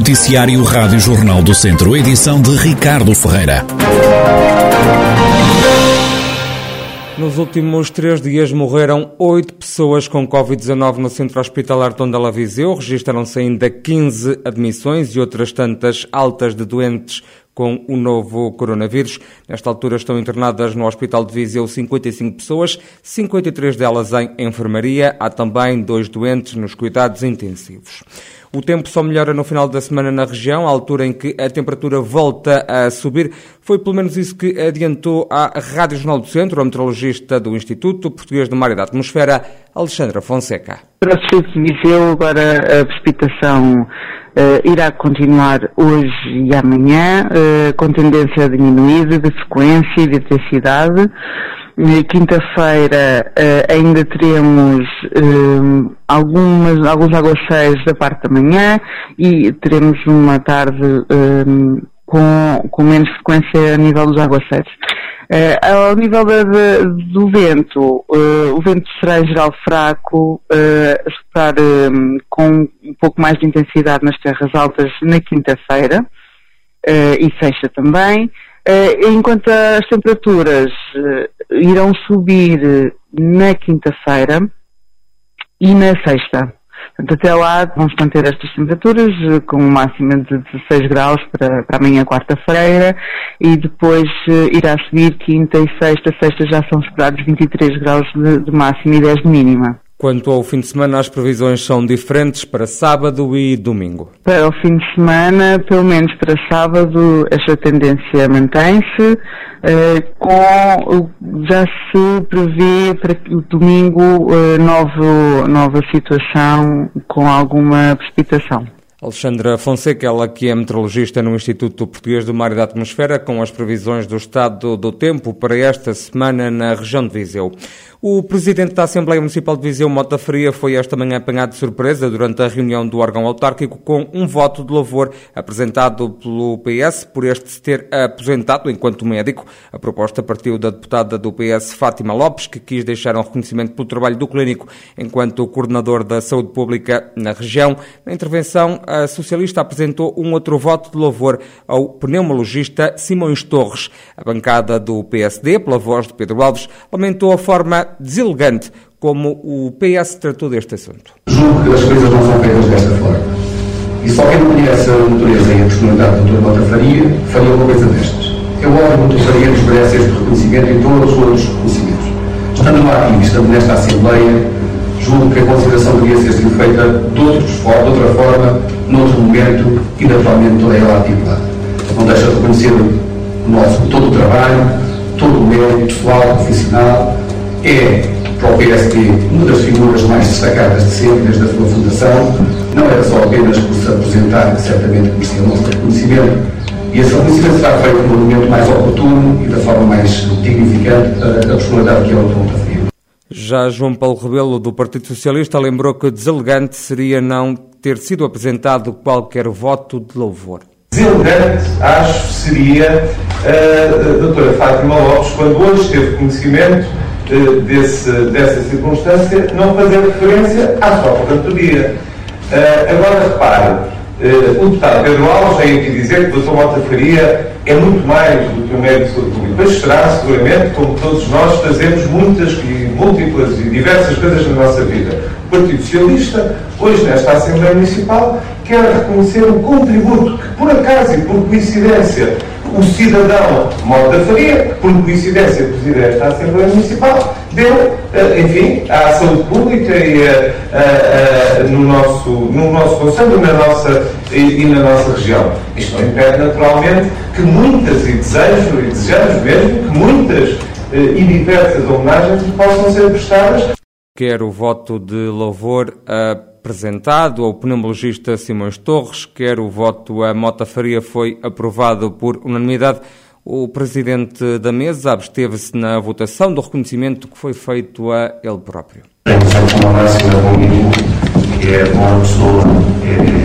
Noticiário Rádio Jornal do Centro, edição de Ricardo Ferreira. Nos últimos três dias morreram oito pessoas com Covid-19 no centro hospitalar Tondela Viseu. Registaram-se ainda 15 admissões e outras tantas altas de doentes com o novo coronavírus. Nesta altura estão internadas no Hospital de Viseu 55 pessoas, 53 delas em enfermaria. Há também dois doentes nos cuidados intensivos. O tempo só melhora no final da semana na região, à altura em que a temperatura volta a subir. Foi pelo menos isso que adiantou à Rádio Jornal do Centro, a meteorologista do Instituto Português do Mar e da Atmosfera, Alexandra Fonseca. Para o Distrito de Viseu, agora a precipitação uh, irá continuar hoje e amanhã, uh, com tendência diminuída de frequência e de intensidade. Quinta-feira uh, ainda teremos uh, algumas, alguns aguaceiros da parte da manhã e teremos uma tarde uh, com, com menos frequência a nível dos aguaceiros. ao nível do vento, o vento será em geral fraco, a soprar com um pouco mais de intensidade nas terras altas na quinta-feira e sexta também. Eh, enquanto as temperaturas eh, irão subir na quinta-feira e na sexta. Portanto, até lá vamos manter estas temperaturas eh, com um máximo de 16 graus para, para amanhã quarta-feira e depois irá subir quinta e sexta. Sexta já são esperados 23 graus de, de máxima e 10 de mínima. Quanto ao fim de semana, as previsões são diferentes para sábado e domingo. Para o fim de semana, pelo menos para sábado, esta tendência mantém-se. Uh, com, já se prevê para o domingo uh, novo, nova situação com alguma precipitação. Alexandra Fonseca, ela que é meteorologista no Instituto Português do Mar e da Atmosfera, com as previsões do estado do tempo para esta semana na região de Viseu. O presidente da Assembleia Municipal de Viseu, Mota Fria, foi esta manhã apanhado de surpresa durante a reunião do órgão autárquico com um voto de louvor apresentado pelo PS por este se ter aposentado enquanto médico. A proposta partiu da deputada do PS, Fátima Lopes, que quis deixar um reconhecimento pelo trabalho do clínico enquanto coordenador da saúde pública na região. Na intervenção, a socialista apresentou um outro voto de louvor ao pneumologista Simões Torres. A bancada do PSD, pela voz de Pedro Alves, lamentou a forma deselegante como o PS tratou deste assunto. Julgo que as coisas não são feitas desta forma. E só quem conhece a natureza e a personalidade do Dr. Mota Faria, uma coisa destas. Eu órgão do Faria nos merece este reconhecimento e todos os outros reconhecimentos. Estando lá aqui, estando nesta Assembleia, julgo que a consideração devia ser feita de, outros, de outra forma, noutro momento e naturalmente toda ela atividade. Não deixa de reconhecer o nosso, todo o trabalho, todo o mérito pessoal, profissional, é, para o PSD, uma das figuras mais destacadas de sempre, desde a sua fundação. Não era só apenas por se apresentar, que certamente merecia o nosso reconhecimento, e esse reconhecimento será feito no momento mais oportuno e da forma mais dignificante para a personalidade que é o Dr. Frio. Já João Paulo Rebelo, do Partido Socialista, lembrou que deselegante seria não ter sido apresentado qualquer voto de louvor. Deselegante, acho, seria a doutora Fátima Lopes, quando hoje teve conhecimento desse, dessa circunstância, não fazer referência à sua aposentadoria. Uh, agora repare, uh, o deputado Pedro Alves veio aqui dizer que o Dr. Mota Faria é muito mais do que um médico de saúde pública. Mas será, seguramente, como todos nós fazemos muitas e múltiplas e diversas coisas na nossa vida. O Partido Socialista, hoje nesta Assembleia Municipal, quer reconhecer o contributo que, por acaso e por coincidência, o cidadão Mota Faria, por coincidência presidente da Assembleia Municipal, deu, eh, enfim, à saúde pública e a, a, a, no nosso, no nosso Conselho na nossa, e, e, na nossa região. Isto não impede, naturalmente, que muitas, e desejo, e desejamos mesmo, que muitas eh, e diversas homenagens possam ser prestadas. Quer o voto de louvor apresentado ao pneumologista Simões Torres, quer o voto a Mota Faria foi aprovado por unanimidade. O presidente da mesa absteve-se na votação do reconhecimento que foi feito a ele próprio. Que é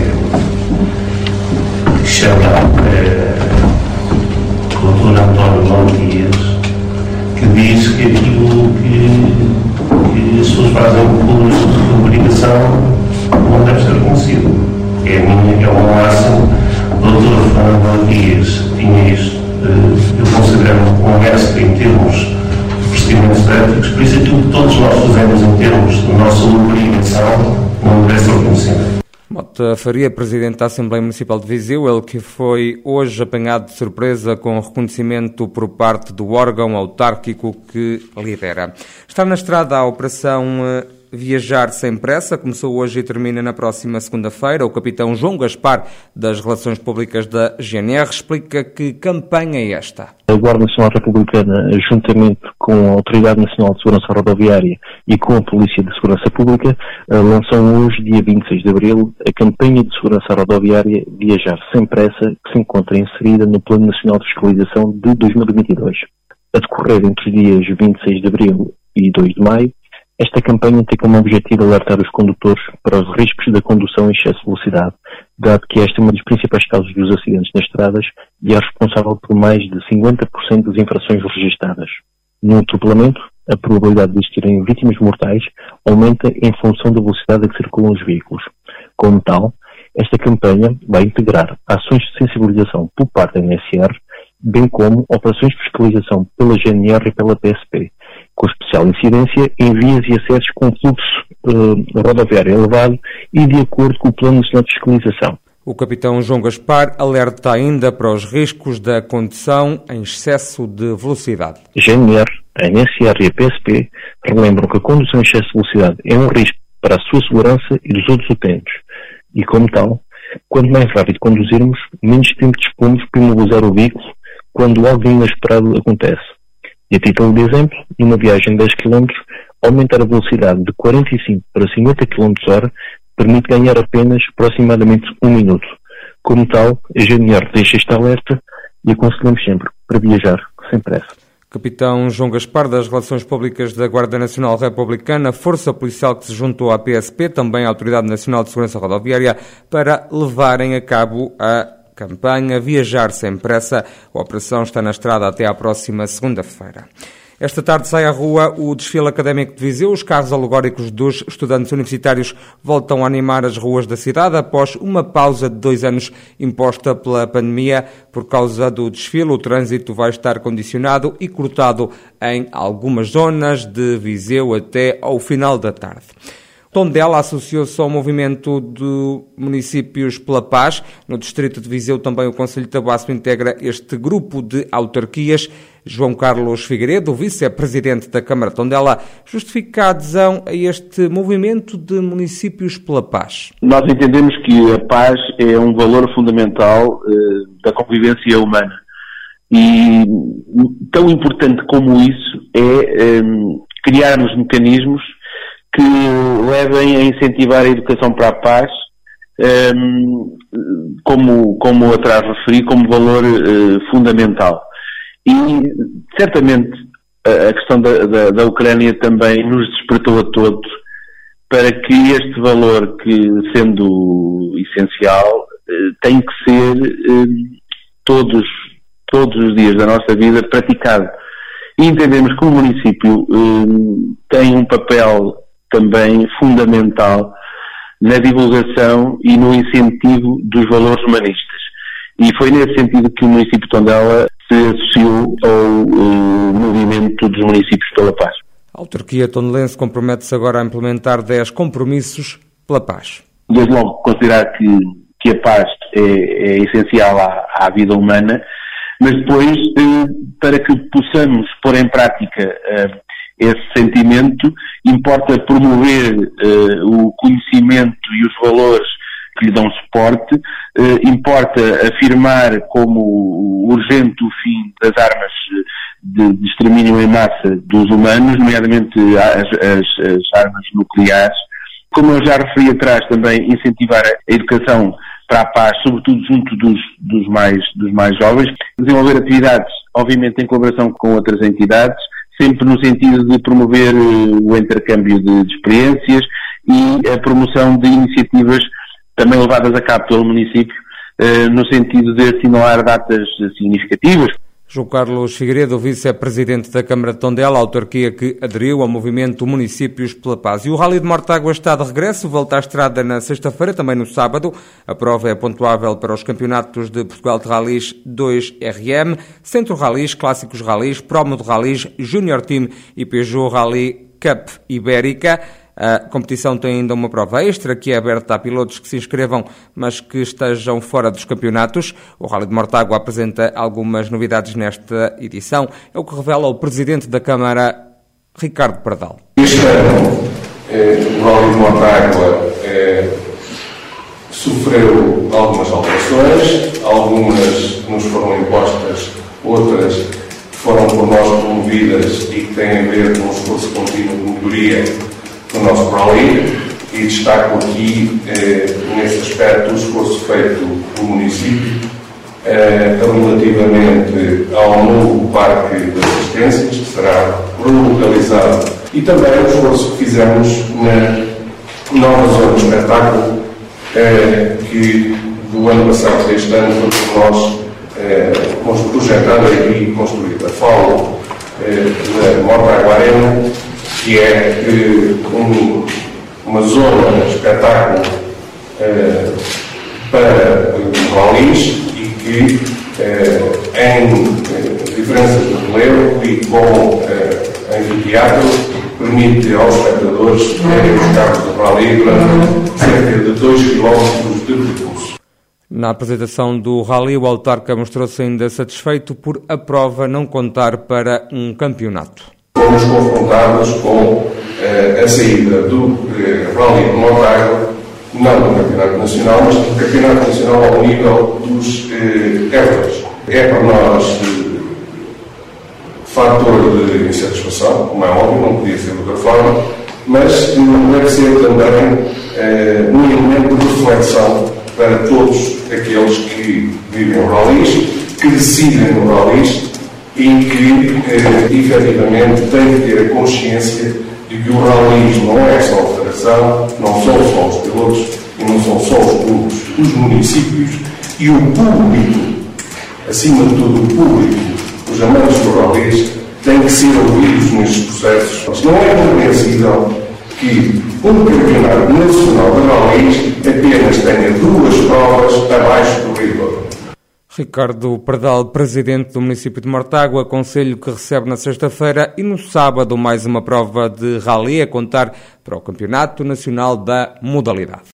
éticos, por isso aquilo que todos nós fazemos em termos da nossa obrigação não merece reconhecimento. Mota Faria, Presidente da Assembleia Municipal de Viseu, ele que foi hoje apanhado de surpresa com reconhecimento por parte do órgão autárquico que lidera. Está na estrada a Operação eh, Viajar Sem Pressa começou hoje e termina na próxima segunda-feira. O capitão João Gaspar, das Relações Públicas da GNR, explica que campanha é esta. A Guarda Nacional Republicana, juntamente com a Autoridade Nacional de Segurança Rodoviária e com a Polícia de Segurança Pública, eh, lançam hoje, dia 26 de abril, a campanha de segurança rodoviária Viajar Sem Pressa, que se encontra inserida no Plano Nacional de Fiscalização de 2022. A decorrer entre os dias 26 de abril e 2 de maio, esta campanha tem como objetivo alertar os condutores para os riscos da condução em excesso de velocidade, dado que esta é uma das principais causas dos acidentes nas estradas e é responsável por mais de 50% das infrações registadas. No atropelamento, a probabilidade de existirem vítimas mortais aumenta em função da velocidade a que circulam os veículos. Como tal, esta campanha vai integrar ações de sensibilização por parte da NSR, bem como operações de fiscalização pela GNR e pela PSP, com especial incidência em vias e acessos com fluxo uh, rodoviário elevado e de acordo com o Plano Nacional de Fiscalização. O capitão João Gaspar alerta ainda para os riscos da condução em excesso de velocidade. GNR, NSR e a PSP relembram que a condução em excesso de velocidade é um risco para a sua segurança e dos outros utentes. E como tal, quanto mais rápido conduzirmos, menos tempo dispomos para imobilizar o veículo quando algo inesperado acontece. E a título de exemplo, numa viagem de 10 km, aumentar a velocidade de 45 para 50 km hora permite ganhar apenas aproximadamente um minuto. Como tal, a GNR deixa este alerta e aconselhamos sempre para viajar sem pressa. Capitão João Gaspar, das Relações Públicas da Guarda Nacional Republicana, Força Policial que se juntou à PSP, também à Autoridade Nacional de Segurança Rodoviária, para levarem a cabo a campanha Viajar Sem Pressa. A operação está na estrada até à próxima segunda-feira. Esta tarde sai à rua o desfile académico de Viseu. Os carros alegóricos dos estudantes universitários voltam a animar as ruas da cidade após uma pausa de dois anos imposta pela pandemia. Por causa do desfile, o trânsito vai estar condicionado e cortado em algumas zonas de Viseu até ao final da tarde. Tondela associou-se ao movimento de municípios pela paz. No distrito de Viseu também o Conselho de Tabasso integra este grupo de autarquias. João Carlos Figueiredo, vice-presidente da Câmara de Tondela, justifica a adesão a este movimento de municípios pela paz. Nós entendemos que a paz é um valor fundamental uh, da convivência humana. E tão importante como isso é um, criarmos mecanismos que levem a incentivar a educação para a paz, um, como, como atrás referi, como valor uh, fundamental. E certamente a questão da, da, da, Ucrânia também nos despertou a todos para que este valor, que sendo essencial, uh, tem que ser uh, todos, todos os dias da nossa vida praticado. E entendemos que o município tem um papel também fundamental na divulgação e no incentivo dos valores humanistas. E foi nesse sentido que o município de Tondela se associou ao uh, movimento dos municípios pela paz. A autarquia tondelense compromete-se agora a implementar 10 compromissos pela paz. Desde logo considerar que, que a paz é, é essencial à, à, vida humana, mas depois, uh, para que possamos pôr em prática uh, esse sentimento, importa promover uh, o conhecimento e os valores que lhe dão suporte, uh, importa afirmar como urgente o fim das armas de, de extermínio em massa dos humanos, nomeadamente as, as, as, armas nucleares. Como eu já referi atrás, também incentivar a educação para a paz, sobretudo junto dos, dos, mais, dos mais jovens, desenvolver atividades, obviamente em colaboração com outras entidades, sempre no sentido de promover eh, o intercâmbio de, de experiências e a promoção de iniciativas também levadas a cabo pelo município, eh, no sentido de assinalar datas significativas. João Carlos Figueiredo, vice-presidente da Câmara de Tondela, autarquia que aderiu ao movimento Municípios pela Paz. E o Rally de Mortágua está de regresso, volta à estrada na sexta-feira, também no sábado. A prova é pontuável para os campeonatos de Portugal de Rallys 2RM, Centro Rallys, Clássicos Rallys, Promo de Rallys, Junior Team e Peugeot Rally Cup Ibérica. A competição tem ainda uma prova extra que é aberta a pilotos que se inscrevam, mas que estejam fora dos campeonatos. O Rally de Mortágua apresenta algumas novidades nesta edição. É o que revela o presidente da Câmara, Ricardo Pardal. Este ano, eh, o Rally de Mortágua eh, sofreu algumas alterações, algumas nos foram impostas, outras foram por nós promovidas e que têm a ver com o esforço contínuo de melhoria do nosso rally e destaco aqui, eh, nesse aspecto, o esforço feito pelo município eh, relativamente ao novo parque de assistências, que será relocalizado, e também o esforço que fizemos na nova zona de espetáculo, eh, que do ano passado para este ano foi por nós eh, projetada e construída. Falo eh, da Morta Arena, que é um, uma zona de espetáculo eh, para os rallies e que, eh, em eh, diferenças de relevo e com eh, anfiteatro, permite aos espectadores terem os carros de rally durante cerca de 2 km de percurso. Na apresentação do Rally, o autarca mostrou-se ainda satisfeito por a prova não contar para um campeonato fomos confrontados com eh, a saída do eh, Rally de Montágua, não do Campeonato Nacional, mas do Campeonato Nacional ao nível dos eh, É para nós eh, fator de insatisfação, como é óbvio, não podia ser de outra forma, mas deve ser também eh, um elemento de reflexão para todos aqueles que vivem o rallies, que decidem no rallies e que, eh, efetivamente, tem que ter a consciência de que o rallismo não é só a federação, não são só os pilotos e não são só os clubes, os municípios e o público, acima de tudo o público, os amantes do rallies, têm que ser ouvidos nestes processos. Não é compreensível que um campeonato nacional de rallies apenas tenha duas provas abaixo do rigor. Ricardo Pardal, presidente do município de Mortágua, conselho que recebe na sexta-feira e no sábado mais uma prova de rally a contar para o Campeonato Nacional da Modalidade.